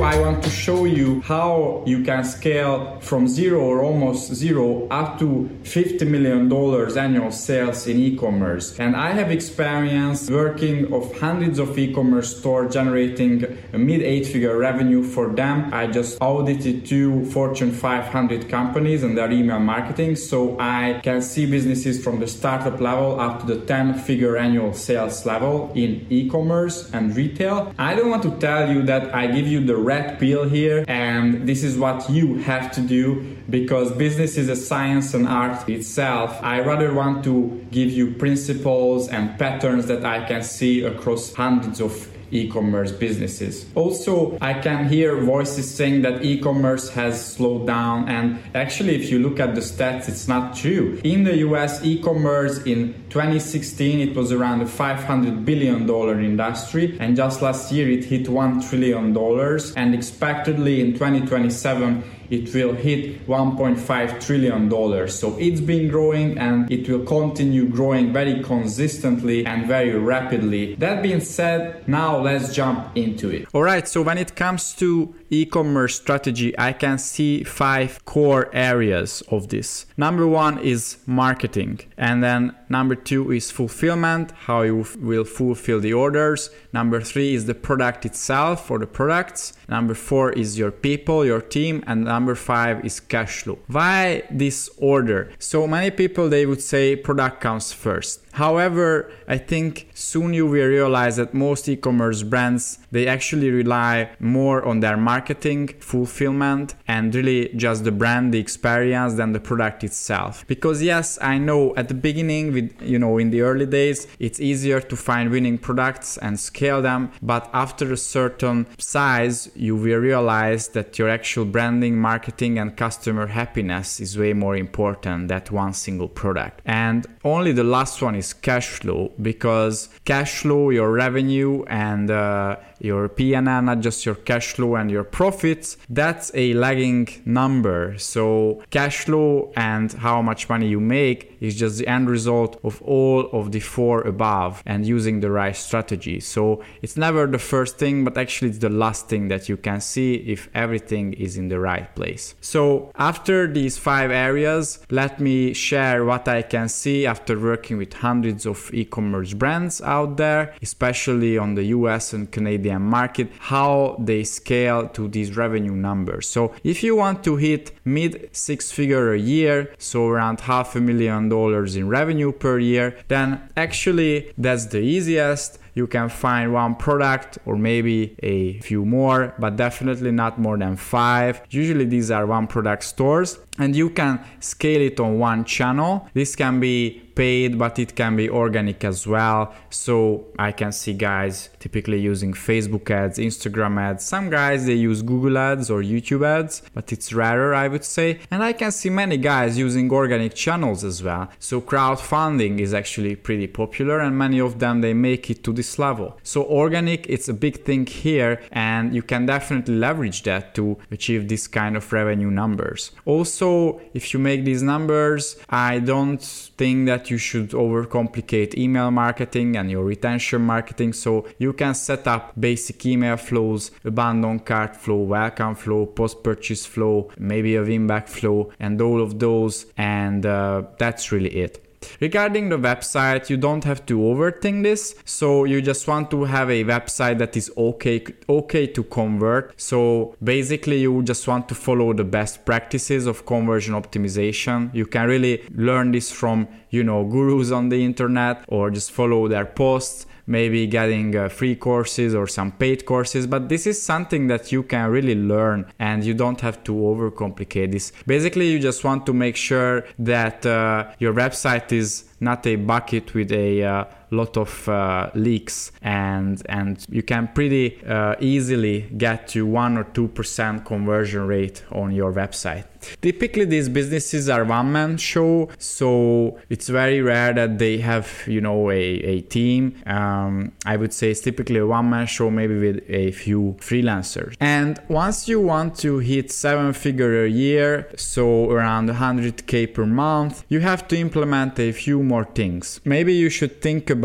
I want to show you how you can scale from zero or almost zero up to $50 million annual sales in e-commerce. And I have experience working of hundreds of e-commerce stores generating a mid eight figure revenue for them. I just audited two Fortune 500 companies and their email marketing. So I can see businesses from the startup level up to the 10 figure annual sales level in e-commerce and retail. I don't want to tell you that I give you the red pill here and this is what you have to do because business is a science and art itself. I rather want to give you principles and patterns that I can see across hundreds of e-commerce businesses. Also, I can hear voices saying that e-commerce has slowed down and actually if you look at the stats it's not true. In the US e-commerce in 2016 it was around a 500 billion dollar industry and just last year it hit 1 trillion dollars and expectedly in 2027 it will hit 1.5 trillion dollars. So it's been growing and it will continue growing very consistently and very rapidly. That being said, now let's jump into it. All right, so when it comes to e-commerce strategy, I can see five core areas of this. Number 1 is marketing, and then number 2 is fulfillment, how you will fulfill the orders. Number 3 is the product itself or the products. Number 4 is your people, your team, and number number five is cash flow. Why this order? So many people they would say product comes first. However, I think soon you will realize that most e-commerce brands they actually rely more on their marketing, fulfillment, and really just the brand, the experience than the product itself. Because yes, I know at the beginning with you know in the early days it's easier to find winning products and scale them, but after a certain size you will realize that your actual branding, marketing and customer happiness is way more important than one single product. And only the last one is cash flow because cash flow, your revenue, and uh, your PNL, not just your cash flow and your profits, that's a lagging number. So cash flow and how much money you make is just the end result of all of the four above and using the right strategy. So it's never the first thing, but actually it's the last thing that you can see if everything is in the right place. So after these five areas, let me share what I can see after working with hundreds of e-commerce brands out there, especially on the US and Canadian market, how they scale to these revenue numbers. So if you want to hit mid six figure a year, so around half a million dollars in revenue per year, then actually that's the easiest you can find one product or maybe a few more, but definitely not more than five. Usually these are one product stores and you can scale it on one channel. This can be paid, but it can be organic as well. So I can see guys typically using Facebook ads, Instagram ads. Some guys they use Google ads or YouTube ads, but it's rarer, I would say. And I can see many guys using organic channels as well. So crowdfunding is actually pretty popular, and many of them they make it to this level. So organic, it's a big thing here, and you can definitely leverage that to achieve this kind of revenue numbers. Also, if you make these numbers, I don't think that you should overcomplicate email marketing and your retention marketing. So you can set up basic email flows, abandon cart flow, welcome flow, post purchase flow, maybe a win back flow, and all of those. And uh, that's really it. Regarding the website, you don't have to overthink this. So you just want to have a website that is okay okay to convert. So basically you just want to follow the best practices of conversion optimization. You can really learn this from, you know, gurus on the internet or just follow their posts maybe getting uh, free courses or some paid courses. But this is something that you can really learn and you don't have to overcomplicate this. Basically you just want to make sure that uh, your website is not a bucket with a uh, lot of uh, leaks and and you can pretty uh, easily get to one or two percent conversion rate on your website. Typically, these businesses are one man show, so it's very rare that they have, you know, a, a team. Um, I would say it's typically a one man show, maybe with a few freelancers. And once you want to hit seven figure a year, so around 100k per month, you have to implement a few more things. Maybe you should think about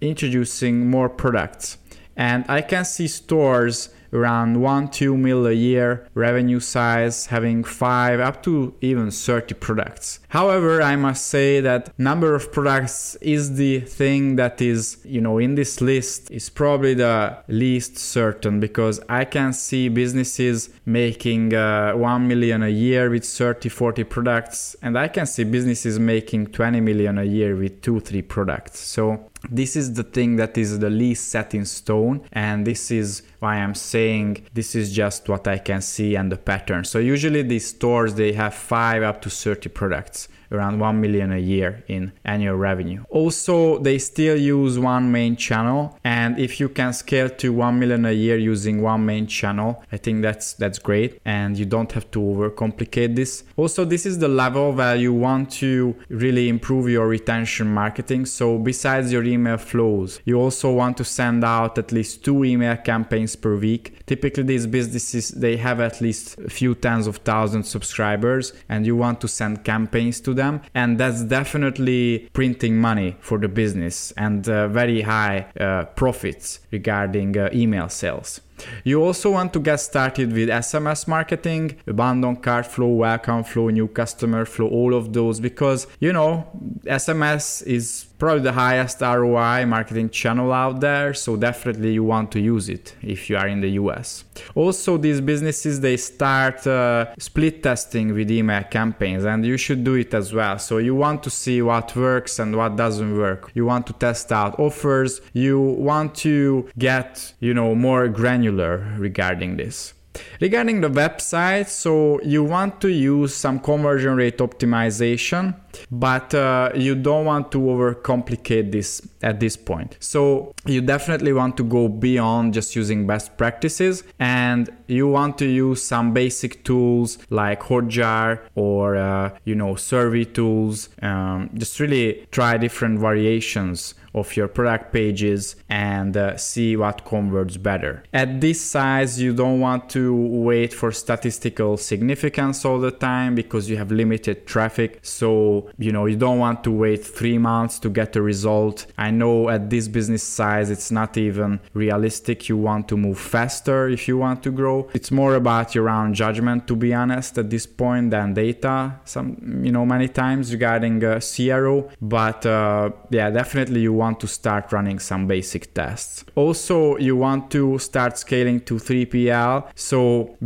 introducing more products. And I can see stores around 1 2 mil a year revenue size having 5 up to even 30 products however i must say that number of products is the thing that is you know in this list is probably the least certain because i can see businesses making uh, 1 million a year with 30 40 products and i can see businesses making 20 million a year with 2 3 products so this is the thing that is the least set in stone and this is why i'm saying this is just what i can see and the pattern. So usually these stores they have 5 up to 30 products around 1 million a year in annual revenue. Also, they still use one main channel and if you can scale to 1 million a year using one main channel, I think that's that's great and you don't have to overcomplicate this. Also, this is the level where you want to really improve your retention marketing. So, besides your email flows, you also want to send out at least two email campaigns per week. Typically, these businesses they have at least a few tens of thousands subscribers and you want to send campaigns to them them and that's definitely printing money for the business and uh, very high uh, profits regarding uh, email sales you also want to get started with SMS marketing, abandoned cart flow, welcome flow, new customer flow, all of those because you know SMS is probably the highest ROI marketing channel out there, so definitely you want to use it if you are in the US. Also, these businesses they start uh, split testing with email campaigns, and you should do it as well. So you want to see what works and what doesn't work. You want to test out offers. You want to get you know more granular regarding this. Regarding the website, so you want to use some conversion rate optimization, but uh, you don't want to overcomplicate this at this point. So you definitely want to go beyond just using best practices and you want to use some basic tools like Hotjar or uh, you know survey tools. Um, just really try different variations of your product pages and uh, see what converts better. At this size, you don't want to wait for statistical significance all the time because you have limited traffic. So, you know, you don't want to wait three months to get a result. I know at this business size, it's not even realistic. You want to move faster if you want to grow. It's more about your own judgment, to be honest, at this point than data. Some, you know, many times regarding uh, CRO. But uh, yeah, definitely you want to start running some basic tests. Also, you want to start scaling to 3PL. So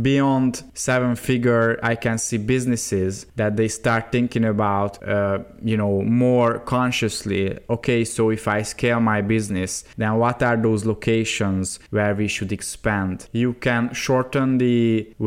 beyond seven figure, I can see businesses that they start thinking about, uh, you know, more consciously. Okay, so if I scale my business, then what are those locations where we should expand? You can shorten the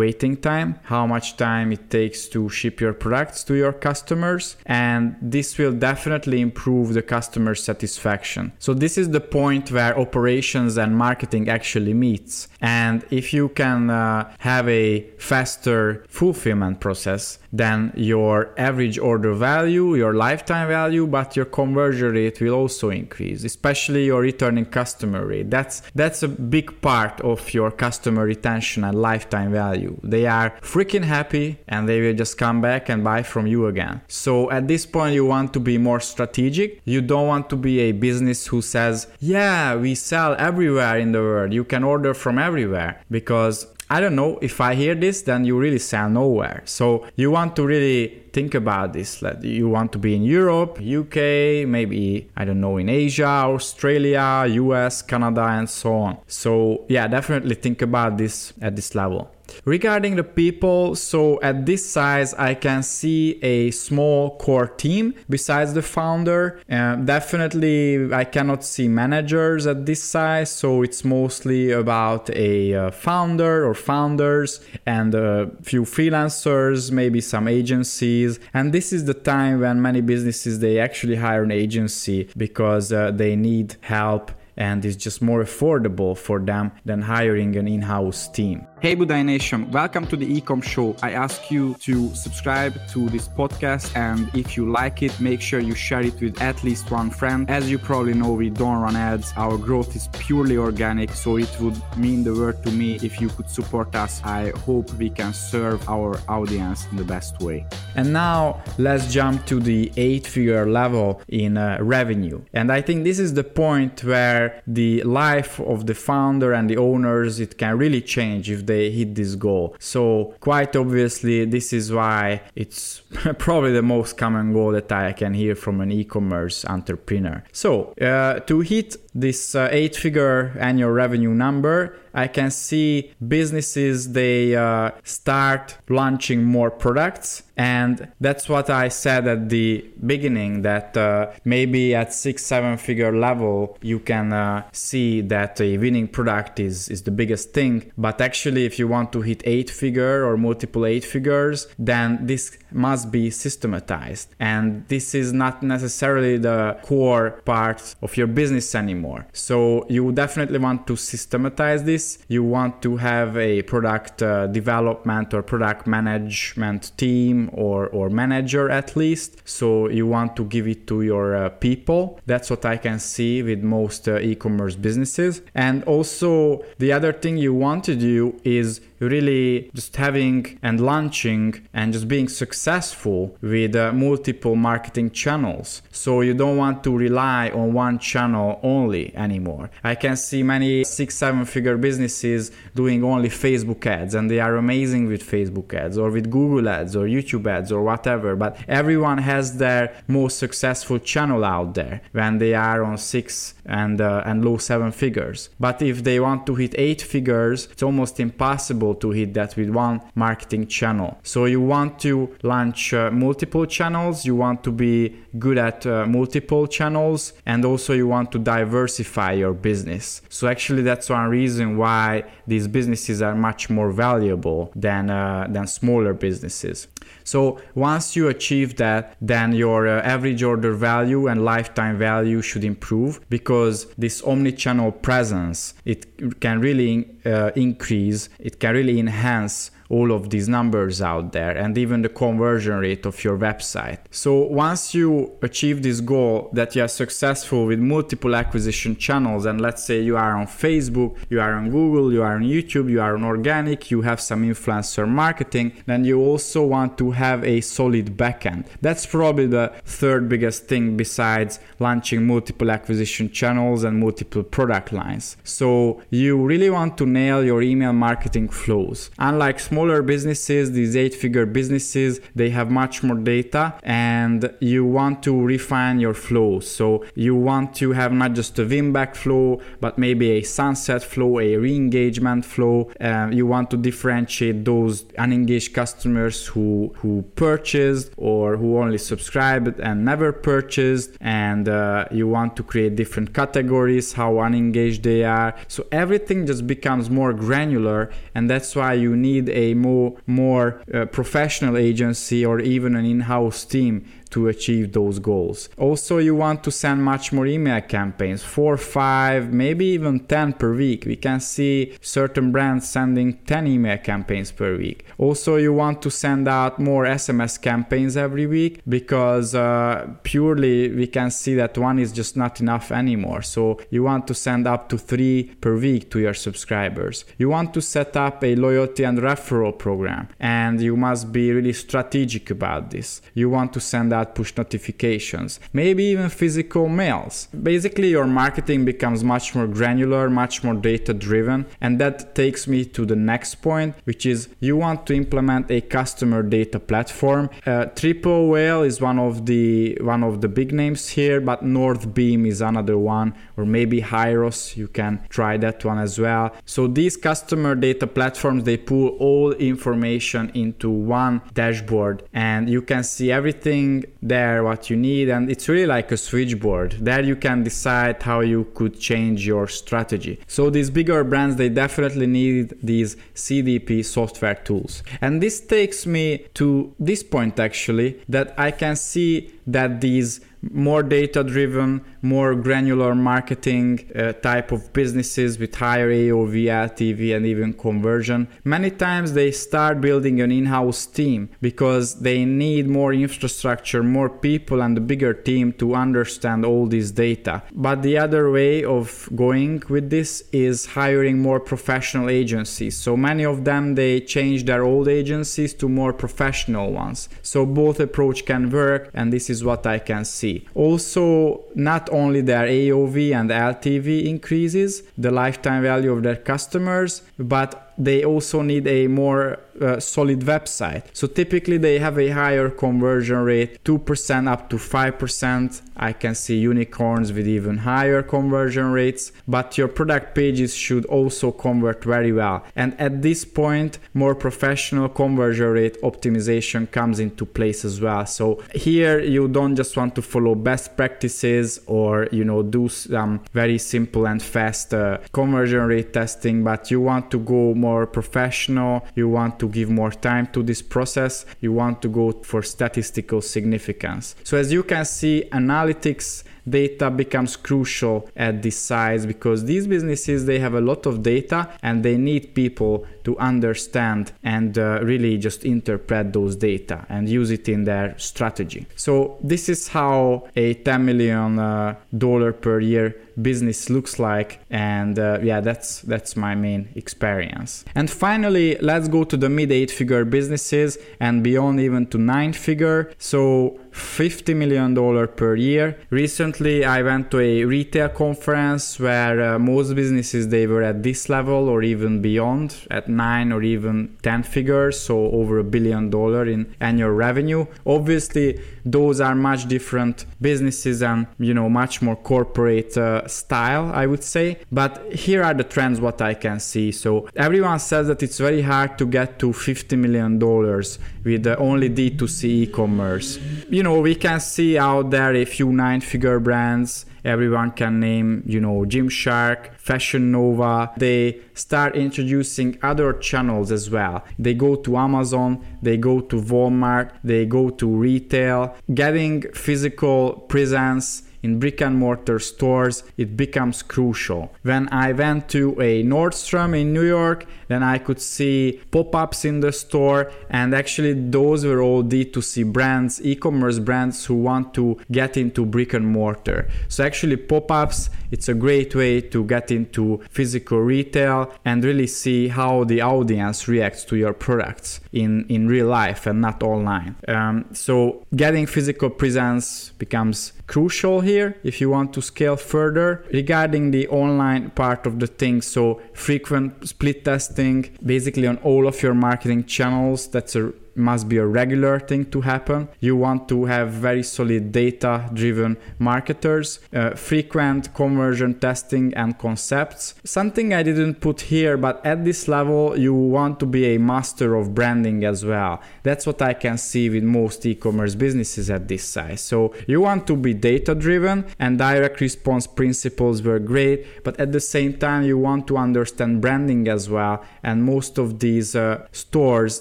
waiting time, how much time it takes to ship your products to your customers, and this will definitely improve the customer satisfaction so this is the point where operations and marketing actually meets. And if you can uh, have a faster fulfillment process, then your average order value, your lifetime value, but your conversion rate will also increase, especially your returning customer rate. That's that's a big part of your customer retention and lifetime value. They are freaking happy and they will just come back and buy from you again. So at this point you want to be more strategic. You don't want to be a business who says, "Yeah, we sell everywhere in the world. You can order from everywhere." Because I don't know if I hear this, then you really sell nowhere. So you want to really think about this. Like you want to be in Europe, UK, maybe I don't know in Asia, Australia, US, Canada, and so on. So yeah, definitely think about this at this level. Regarding the people, so at this size, I can see a small core team besides the founder. Uh, definitely, I cannot see managers at this size, so it's mostly about a uh, founder or founders and a few freelancers, maybe some agencies. And this is the time when many businesses they actually hire an agency because uh, they need help and it's just more affordable for them than hiring an in-house team. Hey Budai Nation, welcome to the Ecom Show. I ask you to subscribe to this podcast and if you like it, make sure you share it with at least one friend. As you probably know, we don't run ads. Our growth is purely organic, so it would mean the world to me if you could support us. I hope we can serve our audience in the best way. And now let's jump to the eight figure level in uh, revenue. And I think this is the point where the life of the founder and the owners it can really change if they hit this goal. So quite obviously, this is why it's probably the most common goal that I can hear from an e-commerce entrepreneur. So uh, to hit this uh, eight figure annual revenue number i can see businesses they uh, start launching more products. And that's what i said at the beginning that uh, maybe at six seven figure level you can uh, see that a winning product is is the biggest thing. But actually if you want to hit eight figure or multiple eight figures then this must be systematized and this is not necessarily the core part of your business anymore. So you definitely want to systematize this. You want to have a product uh, development or product management team or, or manager at least. So you want to give it to your uh, people. That's what I can see with most uh, e-commerce businesses. And also the other thing you want to do is really just having and launching and just being successful with uh, multiple marketing channels. So you don't want to rely on one channel only anymore. I can see many six, seven figure businesses doing only Facebook ads and they are amazing with Facebook ads or with Google ads or YouTube ads or whatever. But everyone has their most successful channel out there when they are on six and, uh, and low seven figures. But if they want to hit eight figures, it's almost impossible to hit that with one marketing channel. So you want to launch uh, multiple channels, you want to be good at uh, multiple channels, and also you want to diversify your business. So actually, that's one reason why these businesses are much more valuable than uh, than smaller businesses. So once you achieve that, then your uh, average order value and lifetime value should improve because this omni-channel presence it can really uh, increase. It can really enhance all of these numbers out there and even the conversion rate of your website. So once you achieve this goal that you are successful with multiple acquisition channels and let's say you are on Facebook, you are on Google, you are on YouTube, you are on organic, you have some influencer marketing, then you also want to have a solid backend. That's probably the third biggest thing besides launching multiple acquisition channels and multiple product lines. So you really want to nail your email marketing flows. Unlike small smaller businesses, these eight figure businesses, they have much more data and you want to refine your flow. So you want to have not just a win back flow, but maybe a sunset flow, a re engagement flow. Uh, you want to differentiate those unengaged customers who, who purchased or who only subscribed and never purchased. And uh, you want to create different categories, how unengaged they are. So everything just becomes more granular. And that's why you need a more more uh, professional agency or even an in-house team to achieve those goals. Also, you want to send much more email campaigns, four, five, maybe even 10 per week. We can see certain brands sending 10 email campaigns per week. Also, you want to send out more SMS campaigns every week because uh, purely we can see that one is just not enough anymore. So, you want to send up to three per week to your subscribers. You want to set up a loyalty and referral program, and you must be really strategic about this. You want to send out without push notifications, maybe even physical mails. Basically, your marketing becomes much more granular, much more data driven, and that takes me to the next point, which is you want to implement a customer data platform. Uh, Triple Whale is one of the one of the big names here, but Northbeam is another one, or maybe Hyros. You can try that one as well. So these customer data platforms they pull all information into one dashboard, and you can see everything there what you need, and it's really like a switchboard. There you can decide how you could change your strategy. So these bigger brands they definitely need these CDP software tools, and this takes me to this point actually that I can see that these more data driven, more granular marketing uh, type of businesses with higher AOV, LTV, and even conversion. Many times they start building an in house team because they need more infrastructure, more people, and a bigger team to understand all this data. But the other way of going with this is hiring more professional agencies. So many of them they change their old agencies to more professional ones. So both approach can work, and this is what I can see. Also, not only their AOV and LTV increases, the lifetime value of their customers, but they also need a more uh, solid website. So typically they have a higher conversion rate, 2% up to 5%. I can see unicorns with even higher conversion rates, but your product pages should also convert very well. And at this point, more professional conversion rate optimization comes into place as well. So here you don't just want to follow best practices or you know do some very simple and fast uh, conversion rate testing, but you want to go more more professional, you want to give more time to this process, you want to go for statistical significance. So, as you can see, analytics data becomes crucial at this size because these businesses they have a lot of data and they need people to understand and uh, really just interpret those data and use it in their strategy. So this is how a 10 million uh, dollar per year business looks like and uh, yeah that's that's my main experience. And finally let's go to the mid eight figure businesses and beyond even to nine figure. So 50 million dollar per year. Recently i went to a retail conference where uh, most businesses they were at this level or even beyond at 9 or even 10 figures so over a billion dollar in annual revenue. Obviously those are much different businesses and you know much more corporate uh, style i would say. But here are the trends what i can see. So everyone says that it's very hard to get to 50 million dollars with uh, only d2c e-commerce. You know we can see out there a few nine figure brands. Everyone can name you know gymshark fashion nova. They start introducing other channels as well. They go to amazon they go to walmart they go to retail. Getting physical presence in brick and mortar stores, it becomes crucial. When I went to a Nordstrom in New York, then I could see pop ups in the store, and actually, those were all D2C brands, e commerce brands who want to get into brick and mortar. So, actually, pop ups, it's a great way to get into physical retail and really see how the audience reacts to your products in, in real life and not online. Um, so, getting physical presence becomes crucial here if you want to scale further. Regarding the online part of the thing, so frequent split testing basically on all of your marketing channels, that's a must be a regular thing to happen. You want to have very solid data driven marketers, uh, frequent conversion testing and concepts. Something I didn't put here, but at this level, you want to be a master of branding as well. That's what I can see with most e commerce businesses at this size. So you want to be data driven, and direct response principles were great, but at the same time, you want to understand branding as well. And most of these uh, stores,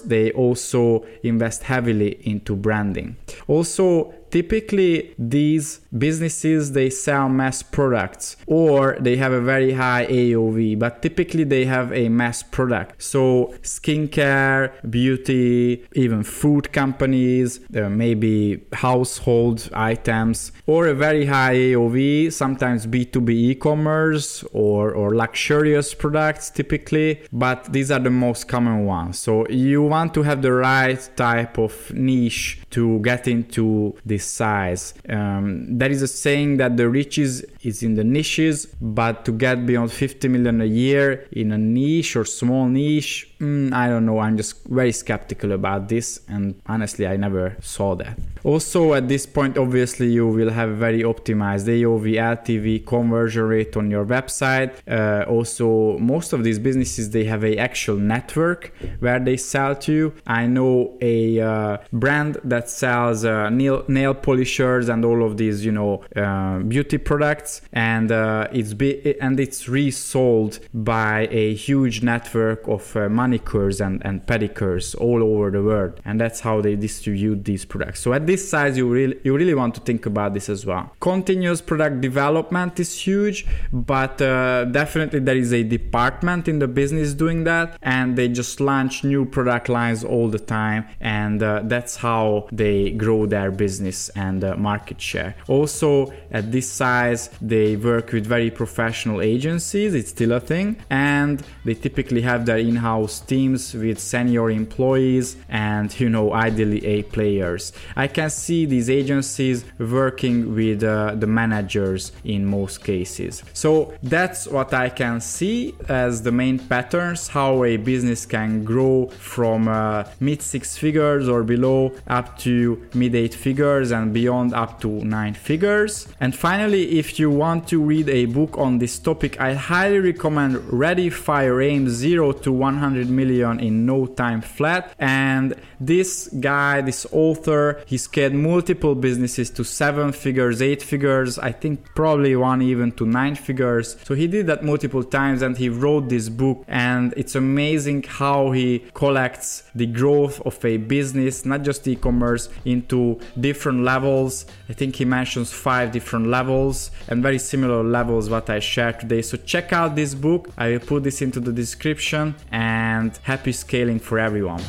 they also invest heavily into branding. Also, typically these businesses they sell mass products or they have a very high AOV but typically they have a mass product. So skincare beauty even food companies uh, maybe household items or a very high AOV sometimes B2B e-commerce or or luxurious products typically but these are the most common ones. So you want to have the right type of niche to get into this this size. Um, there is a saying that the riches is in the niches, but to get beyond 50 million a year in a niche or small niche, mm, I don't know. I'm just very skeptical about this, and honestly, I never saw that. Also, at this point, obviously, you will have a very optimized AOV, LTV, conversion rate on your website. Uh, also, most of these businesses they have a actual network where they sell to. You. I know a uh, brand that sells uh, nail nail polishers and all of these, you know, uh, beauty products, and uh, it's be- and it's resold by a huge network of uh, manicures and, and pedicures all over the world, and that's how they distribute these products. So at this size, you really you really want to think about this as well. Continuous product development is huge, but uh, definitely there is a department in the business doing that, and they just launch new product lines all the time, and uh, that's how they grow their business and uh, market share. Also, at this size, they work with very professional agencies. It's still a thing, and they typically have their teams with senior employees and you know ideally A players. I can see these agencies working with uh, the managers in most cases. So that's what I can see as the main patterns how a business can grow from uh, mid six figures or below up to mid eight figures and beyond up to nine figures. And finally, if you want to read a book on this topic, I highly recommend Ready Fire Aim 0 to 100 million in no time flat. And this guy, this author, he scaled multiple businesses to seven figures, eight figures, I think probably one even to nine figures. So he did that multiple times and he wrote this book. And it's amazing how he collects the growth of a business, not just e commerce, into different levels. I think he mentions five different levels and very similar levels what I shared today. So check out this book. I will put this into the description and happy scaling for everyone.